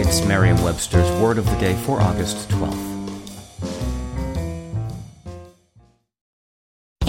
It's Merriam Webster's Word of the Day for August 12th.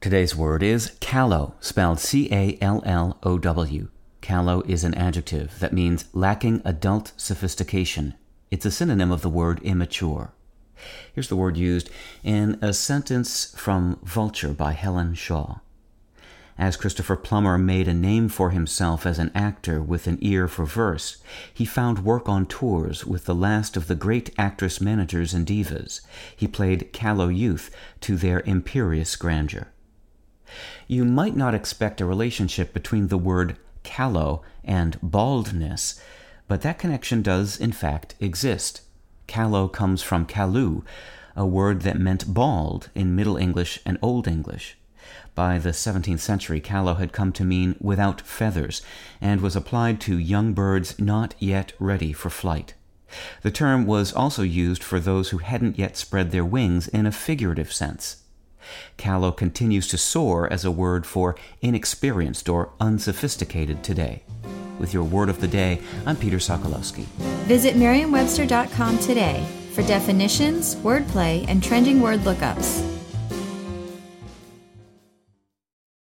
Today's word is callow, spelled C A L L O W. Callow is an adjective that means lacking adult sophistication. It's a synonym of the word immature. Here's the word used in a sentence from Vulture by Helen Shaw. As Christopher Plummer made a name for himself as an actor with an ear for verse, he found work on tours with the last of the great actress managers and divas. He played callow youth to their imperious grandeur. You might not expect a relationship between the word callow and baldness, but that connection does in fact exist. Callow comes from calu, a word that meant bald in Middle English and Old English. By the 17th century, callow had come to mean without feathers and was applied to young birds not yet ready for flight. The term was also used for those who hadn't yet spread their wings in a figurative sense. Callow continues to soar as a word for inexperienced or unsophisticated today. With your word of the day, I'm Peter Sokolowski. Visit merriam-webster.com today for definitions, wordplay, and trending word lookups.